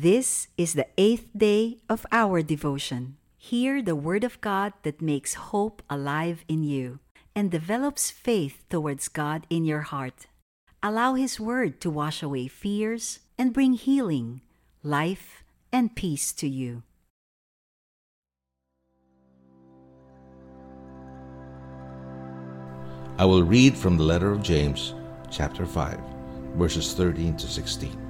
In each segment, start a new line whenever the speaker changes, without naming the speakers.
This is the eighth day of our devotion. Hear the Word of God that makes hope alive in you and develops faith towards God in your heart. Allow His Word to wash away fears and bring healing, life, and peace to you.
I will read from the letter of James, chapter 5, verses 13 to 16.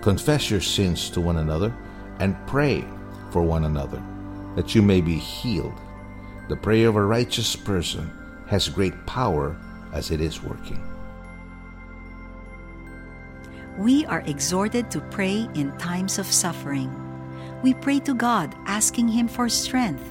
confess your sins to one another and pray for one another that you may be healed. The prayer of a righteous person has great power as it is working.
We are exhorted to pray in times of suffering. We pray to God asking Him for strength,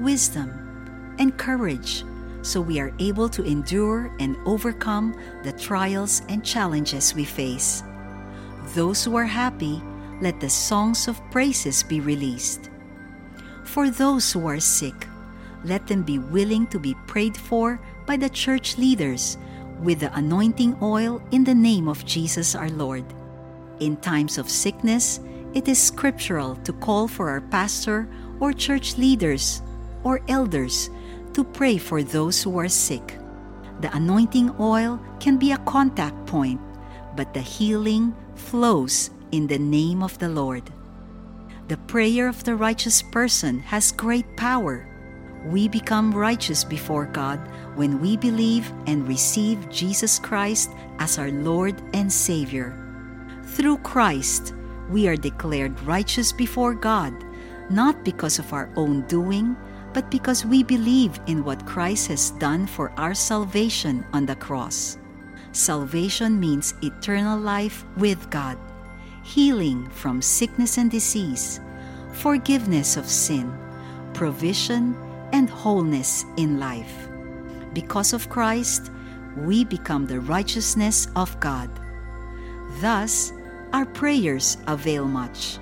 wisdom, and courage so we are able to endure and overcome the trials and challenges we face. Those who are happy, let the songs of praises be released. For those who are sick, let them be willing to be prayed for by the church leaders with the anointing oil in the name of Jesus our Lord. In times of sickness, it is scriptural to call for our pastor or church leaders or elders to pray for those who are sick. The anointing oil can be a contact point, but the healing flows in the name of the Lord. The prayer of the righteous person has great power. We become righteous before God when we believe and receive Jesus Christ as our Lord and Savior. Through Christ, we are declared righteous before God, not because of our own doing, but because we believe in what Christ has done for our salvation on the cross. Salvation means eternal life with God, healing from sickness and disease, forgiveness of sin, provision, and wholeness in life. Because of Christ, we become the righteousness of God. Thus, our prayers avail much.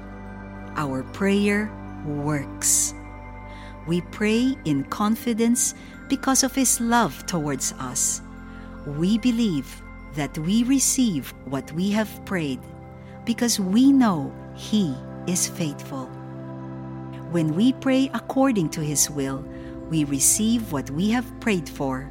Our prayer works. We pray in confidence because of His love towards us. We believe that we receive what we have prayed because we know He is faithful. When we pray according to His will, we receive what we have prayed for.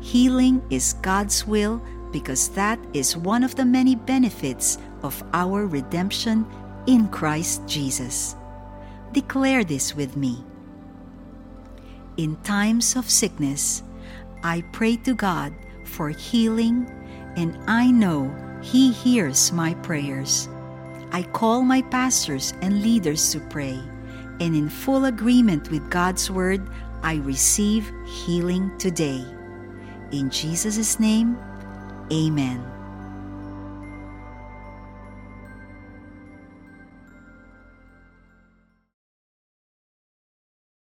Healing is God's will because that is one of the many benefits of our redemption in Christ Jesus. Declare this with me. In times of sickness, I pray to God for healing, and I know He hears my prayers. I call my pastors and leaders to pray, and in full agreement with God's Word, I receive healing today. In Jesus' name, Amen.